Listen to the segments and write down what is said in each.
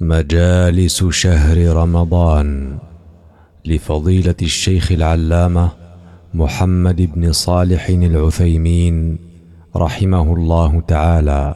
مجالس شهر رمضان لفضيلة الشيخ العلامة محمد بن صالح العثيمين رحمه الله تعالى.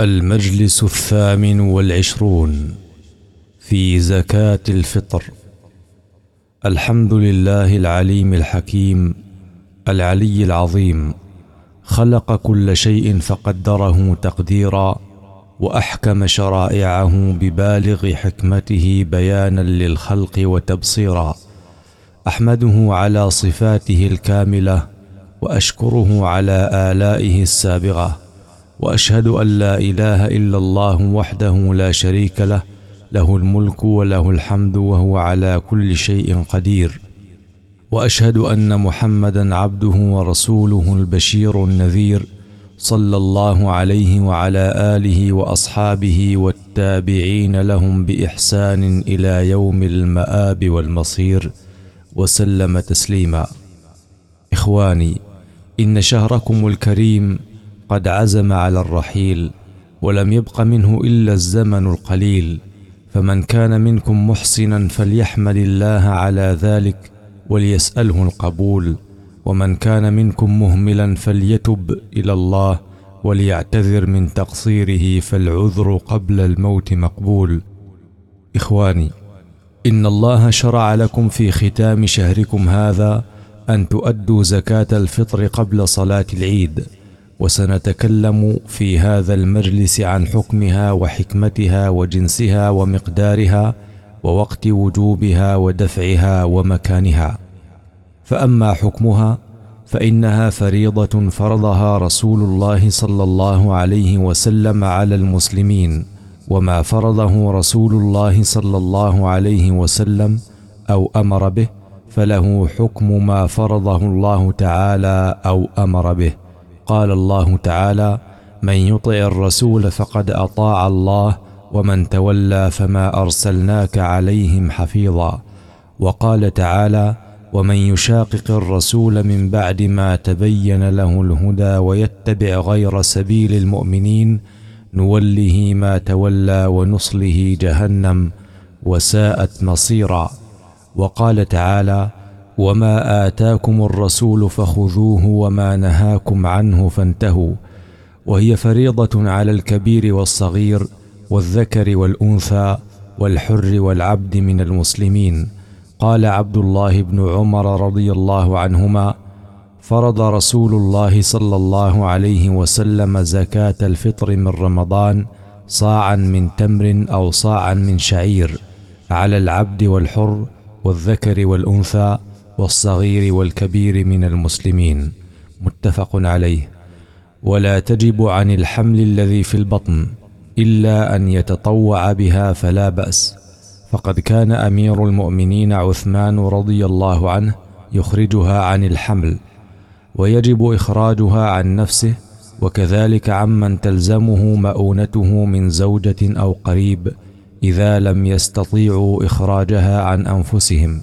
المجلس الثامن والعشرون في زكاة الفطر. الحمد لله العليم الحكيم العلي العظيم خلق كل شيء فقدره تقديرا وأحكم شرائعه ببالغ حكمته بيانا للخلق وتبصيرا. أحمده على صفاته الكاملة وأشكره على آلائه السابغة. وأشهد أن لا إله إلا الله وحده لا شريك له له الملك وله الحمد وهو على كل شيء قدير. وأشهد أن محمدا عبده ورسوله البشير النذير صلى الله عليه وعلى آله وأصحابه والتابعين لهم بإحسان إلى يوم المآب والمصير وسلم تسليما. إخواني إن شهركم الكريم قد عزم على الرحيل ولم يبق منه إلا الزمن القليل. فمن كان منكم محسنا فليحمد الله على ذلك وليسأله القبول. ومن كان منكم مهملا فليتب إلى الله وليعتذر من تقصيره فالعذر قبل الموت مقبول. إخواني إن الله شرع لكم في ختام شهركم هذا أن تؤدوا زكاة الفطر قبل صلاة العيد وسنتكلم في هذا المجلس عن حكمها وحكمتها وجنسها ومقدارها ووقت وجوبها ودفعها ومكانها. فأما حكمها فإنها فريضة فرضها رسول الله صلى الله عليه وسلم على المسلمين وما فرضه رسول الله صلى الله عليه وسلم أو أمر به فله حكم ما فرضه الله تعالى أو أمر به. قال الله تعالى من يطع الرسول فقد أطاع الله ومن تولى فما أرسلناك عليهم حفيظا وقال تعالى ومن يشاقق الرسول من بعد ما تبين له الهدى ويتبع غير سبيل المؤمنين نوله ما تولى ونصله جهنم وساءت مصيرا. وقال تعالى وما آتاكم الرسول فخذوه وما نهاكم عنه فانتهوا وهي فريضة على الكبير والصغير والذكر والأنثى والحر والعبد من المسلمين. قال عبد الله بن عمر رضي الله عنهما فرض رسول الله صلى الله عليه وسلم زكاة الفطر من رمضان صاعا من تمر أو صاعا من شعير على العبد والحر والذكر والأنثى والصغير والكبير من المسلمين. متفق عليه. ولا تجب عن الحمل الذي في البطن إلا أن يتطوع بها فلا بأس. فقد كان أمير المؤمنين عثمان رضي الله عنه يخرجها عن الحمل ويجب إخراجها عن نفسه وكذلك عمن تلزمه مؤونته من زوجة أو قريب إذا لم يستطيعوا إخراجها عن أنفسهم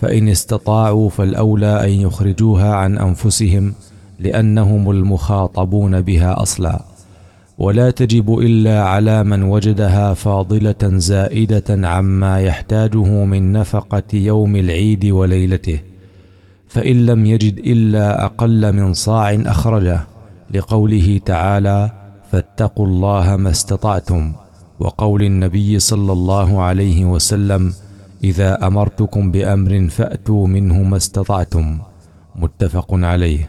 فإن استطاعوا فالأولى أن يخرجوها عن أنفسهم لأنهم المخاطبون بها أصلا. ولا تجب إلا على من وجدها فاضلة زائدة عما يحتاجه من نفقة يوم العيد وليلته فإن لم يجد إلا أقل من صاع أخرجه لقوله تعالى فاتقوا الله ما استطعتم وقول النبي صلى الله عليه وسلم إذا أمرتكم بأمر فأتوا منه ما استطعتم متفق عليه.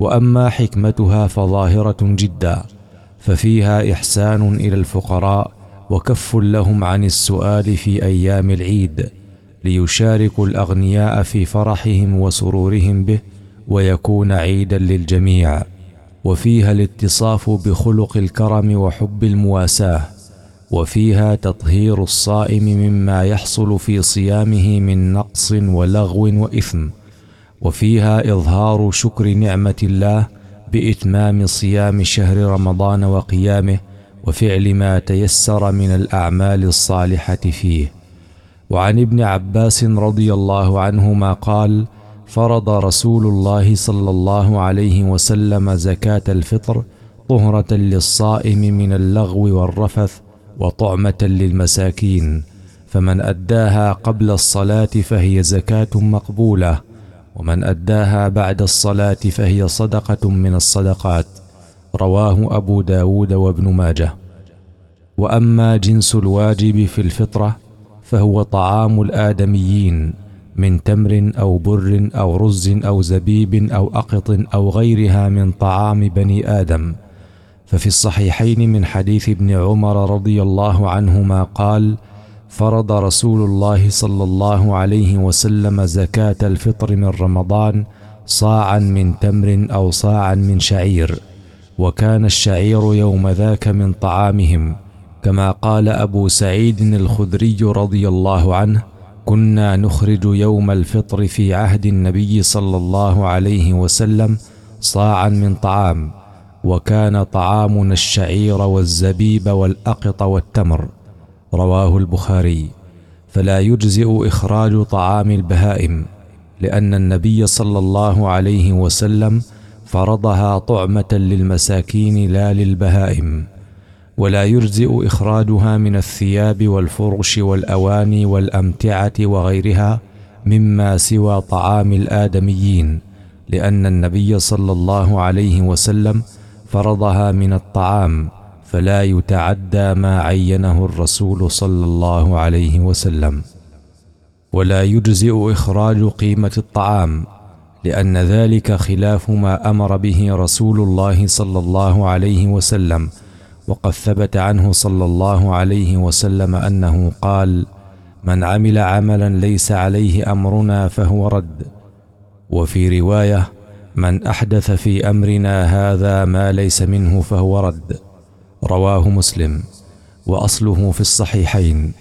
وأما حكمتها فظاهرة جدا. ففيها إحسان إلى الفقراء وكف لهم عن السؤال في أيام العيد ليشاركوا الأغنياء في فرحهم وسرورهم به ويكون عيدا للجميع. وفيها الاتصاف بخلق الكرم وحب المواساة. وفيها تطهير الصائم مما يحصل في صيامه من نقص ولغو وإثم. وفيها إظهار شكر نعمة الله بإتمام صيام شهر رمضان وقيامه وفعل ما تيسر من الأعمال الصالحة فيه. وعن ابن عباس رضي الله عنهما قال فرض رسول الله صلى الله عليه وسلم زكاة الفطر طهرة للصائم من اللغو والرفث وطعمة للمساكين فمن أداها قبل الصلاة فهي زكاة مقبولة. ومن أداها بعد الصلاة فهي صدقة من الصدقات. رواه أبو داود وابن ماجه. وأما جنس الواجب في الفطرة فهو طعام الآدميين من تمر أو بر أو رز أو زبيب أو أقط أو غيرها من طعام بني آدم. ففي الصحيحين من حديث ابن عمر رضي الله عنهما قال فرض رسول الله صلى الله عليه وسلم زكاة الفطر من رمضان صاعا من تمر أو صاعا من شعير وكان الشعير يوم ذاك من طعامهم. كما قال أبو سعيد الخدري رضي الله عنه كنا نخرج يوم الفطر في عهد النبي صلى الله عليه وسلم صاعا من طعام وكان طعامنا الشعير والزبيب والأقط والتمر. رواه البخاري فلا يجزئ إخراج طعام البهائم لأن النبي صلى الله عليه وسلم فرضها طعمة للمساكين لا للبهائم ولا يجزئ إخراجها من الثياب والفرش والأواني والأمتعة وغيرها مما سوى طعام الآدميين لأن النبي صلى الله عليه وسلم فرضها من الطعام. فلا يتعدى ما عينه الرسول صلى الله عليه وسلم. ولا يجزئ إخراج قيمة الطعام لأن ذلك خلاف ما أمر به رسول الله صلى الله عليه وسلم. وقد ثبت عنه صلى الله عليه وسلم أنه قال من عمل عملا ليس عليه أمرنا فهو رد وفي رواية من أحدث في أمرنا هذا ما ليس منه فهو رد رواه مسلم. وأصله في الصحيحين.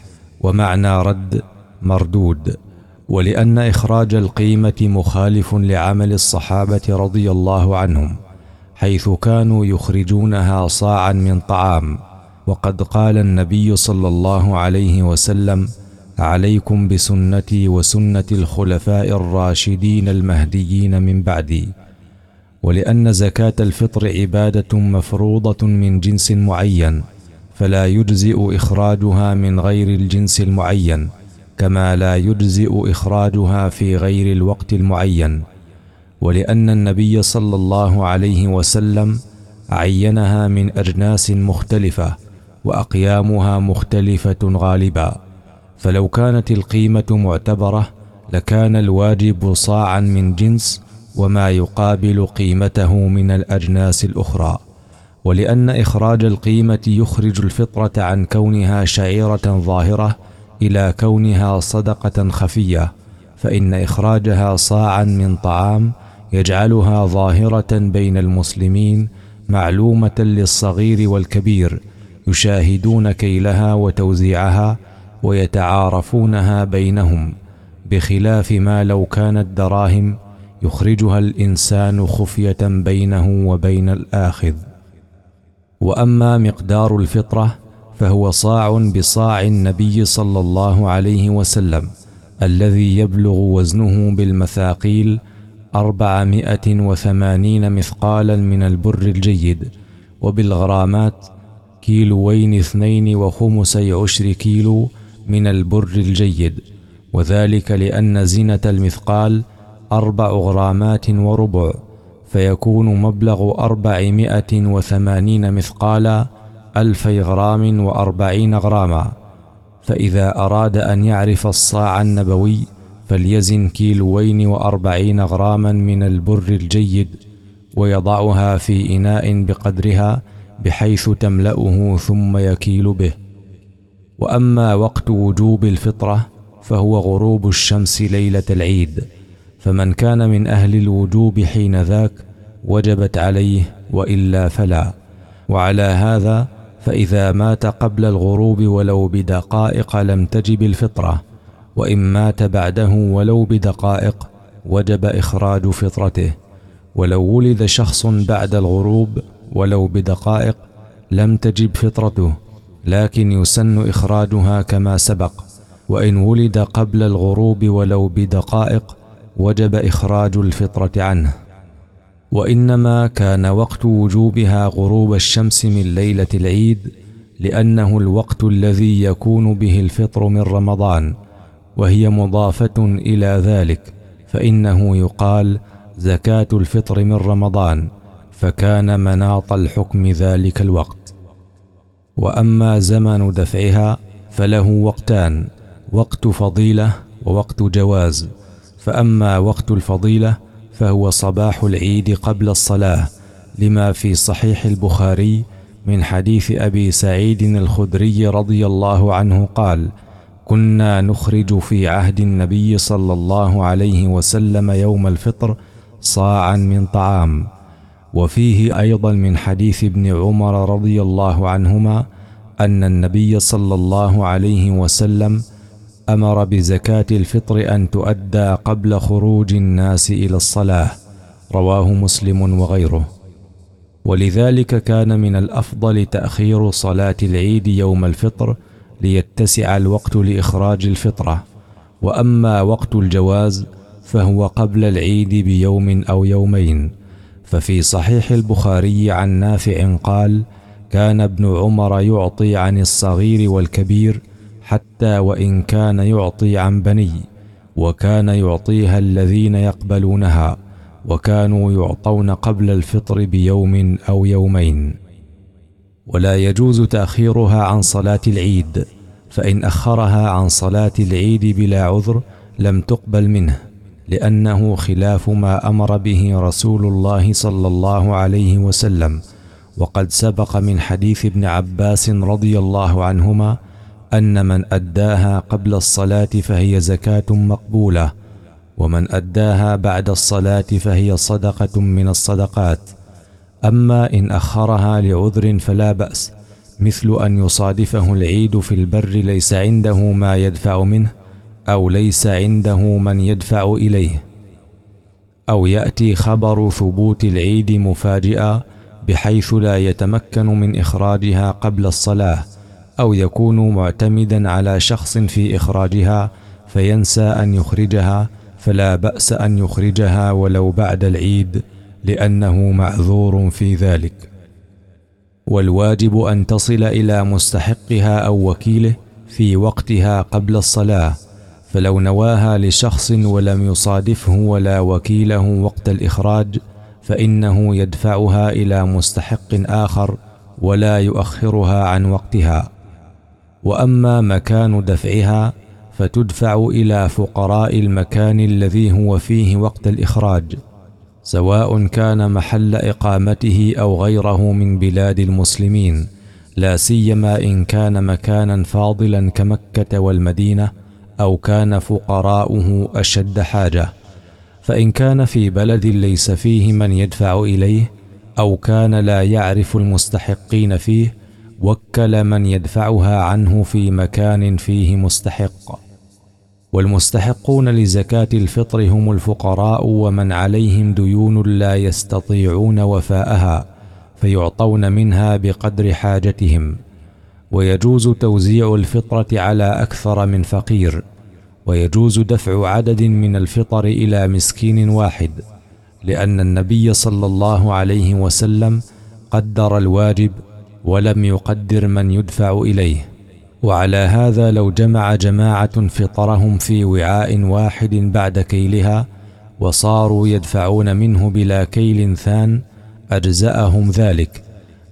ومعنى رد مردود. ولأن إخراج القيمة مخالف لعمل الصحابة رضي الله عنهم حيث كانوا يخرجونها صاعا من طعام. وقد قال النبي صلى الله عليه وسلم عليكم بسنتي وسنة الخلفاء الراشدين المهديين من بعدي. ولأن زكاة الفطر عبادة مفروضة من جنس معين فلا يجزئ إخراجها من غير الجنس المعين كما لا يجزئ إخراجها في غير الوقت المعين. ولأن النبي صلى الله عليه وسلم عينها من أجناس مختلفة وأقيامها مختلفة غالبا. فلو كانت القيمة معتبرة لكان الواجب صاعا من جنس وما يقابل قيمته من الأجناس الأخرى ولأن إخراج القيمة يخرج الفطرة عن كونها شعيرة ظاهرة إلى كونها صدقة خفية فإن إخراجها صاعا من طعام يجعلها ظاهرة بين المسلمين معلومة للصغير والكبير يشاهدون كيلها وتوزيعها ويتعارفونها بينهم بخلاف ما لو كانت دراهم يخرجها الإنسان خفية بينه وبين الآخذ. وأما مقدار الفطرة فهو صاع بصاع النبي صلى الله عليه وسلم الذي يبلغ وزنه بالمثاقيل أربعمائة وثمانين مثقالا من البر الجيد وبالغرامات كيلوين اثنين وخمسي عشر كيلو من البر الجيد. وذلك لأن زنة المثقال أربع غرامات وربع فيكون مبلغ أربعمائة وثمانين مثقالا ألفي غرام وأربعين غراما. فإذا أراد أن يعرف الصاع النبوي فليزن كيلوين وأربعين غراما من البر الجيد ويضعها في إناء بقدرها بحيث تملأه ثم يكيل به. وأما وقت وجوب الفطرة فهو غروب الشمس ليلة العيد. فمن كان من أهل الوجوب حين ذاك وجبت عليه وإلا فلا. وعلى هذا فإذا مات قبل الغروب ولو بدقائق لم تجب الفطرة وإن مات بعده ولو بدقائق وجب إخراج فطرته. ولو ولد شخص بعد الغروب ولو بدقائق لم تجب فطرته لكن يسن إخراجها كما سبق. وإن ولد قبل الغروب ولو بدقائق وجب إخراج الفطرة عنه. وإنما كان وقت وجوبها غروب الشمس من ليلة العيد لأنه الوقت الذي يكون به الفطر من رمضان وهي مضافة إلى ذلك فإنه يقال زكاة الفطر من رمضان فكان مناط الحكم ذلك الوقت. وأما زمن دفعها فله وقتان وقت فضيلة ووقت جواز. فأما وقت الفضيلة فهو صباح العيد قبل الصلاة لما في صحيح البخاري من حديث أبي سعيد الخدري رضي الله عنه قال كنا نخرج في عهد النبي صلى الله عليه وسلم يوم الفطر صاعا من طعام وفيه أيضا من حديث ابن عمر رضي الله عنهما أن النبي صلى الله عليه وسلم أمر بزكاة الفطر أن تؤدى قبل خروج الناس إلى الصلاة. رواه مسلم وغيره. ولذلك كان من الأفضل تأخير صلاة العيد يوم الفطر ليتسع الوقت لإخراج الفطرة. وأما وقت الجواز فهو قبل العيد بيوم أو يومين. ففي صحيح البخاري عن نافع قال كان ابن عمر يعطي عن الصغير والكبير حتى وإن كان يعطي عن بني وكان يعطيها الذين يقبلونها وكانوا يعطون قبل الفطر بيوم أو يومين. ولا يجوز تأخيرها عن صلاة العيد فإن أخرها عن صلاة العيد بلا عذر لم تقبل منه لأنه خلاف ما أمر به رسول الله صلى الله عليه وسلم. وقد سبق من حديث ابن عباس رضي الله عنهما أن من أداها قبل الصلاة فهي زكاة مقبولة ومن أداها بعد الصلاة فهي صدقة من الصدقات. أما إن أخرها لعذر فلا بأس مثل أن يصادفه العيد في البر ليس عنده ما يدفع منه أو ليس عنده من يدفع إليه. أو يأتي خبر ثبوت العيد مفاجئا بحيث لا يتمكن من إخراجها قبل الصلاة. أو يكون معتمدا على شخص في إخراجها فينسى أن يخرجها فلا بأس أن يخرجها ولو بعد العيد لأنه معذور في ذلك. والواجب أن تصل إلى مستحقها أو وكيله في وقتها قبل الصلاة فلو نواها لشخص ولم يصادفه ولا وكيله وقت الإخراج فإنه يدفعها إلى مستحق آخر ولا يؤخرها عن وقتها. وأما مكان دفعها فتدفع إلى فقراء المكان الذي هو فيه وقت الإخراج سواء كان محل إقامته أو غيره من بلاد المسلمين لا سيما إن كان مكانا فاضلا كمكة والمدينة أو كان فقراؤه أشد حاجة فإن كان في بلد ليس فيه من يدفع إليه أو كان لا يعرف المستحقين فيه وكل من يدفعها عنه في مكان فيه مستحق. والمستحقون لزكاة الفطر هم الفقراء ومن عليهم ديون لا يستطيعون وفاءها فيعطون منها بقدر حاجتهم. ويجوز توزيع الفطرة على أكثر من فقير. ويجوز دفع عدد من الفطر إلى مسكين واحد لأن النبي صلى الله عليه وسلم قدر الواجب ولم يقدر من يدفع إليه. وعلى هذا لو جمع جماعة فطرهم في وعاء واحد بعد كيلها وصاروا يدفعون منه بلا كيل ثان أجزأهم ذلك.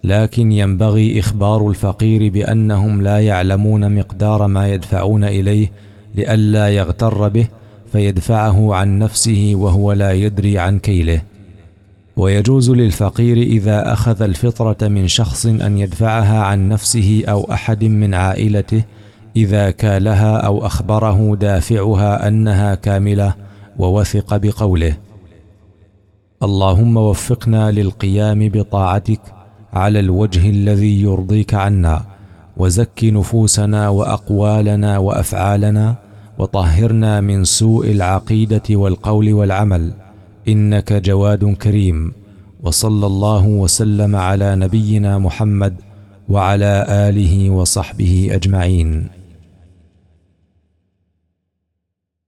لكن ينبغي إخبار الفقير بأنهم لا يعلمون مقدار ما يدفعون إليه لئلا يغتر به فيدفعه عن نفسه وهو لا يدري عن كيله. ويجوز للفقير إذا أخذ الفطرة من شخص أن يدفعها عن نفسه أو أحد من عائلته إذا كالها أو أخبره دافعها أنها كاملة ووثق بقوله. اللهم وفقنا للقيام بطاعتك على الوجه الذي يرضيك عنا وزك نفوسنا وأقوالنا وأفعالنا وطهرنا من سوء العقيدة والقول والعمل. إنك جواد كريم. وصلى الله وسلم على نبينا محمد وعلى آله وصحبه أجمعين.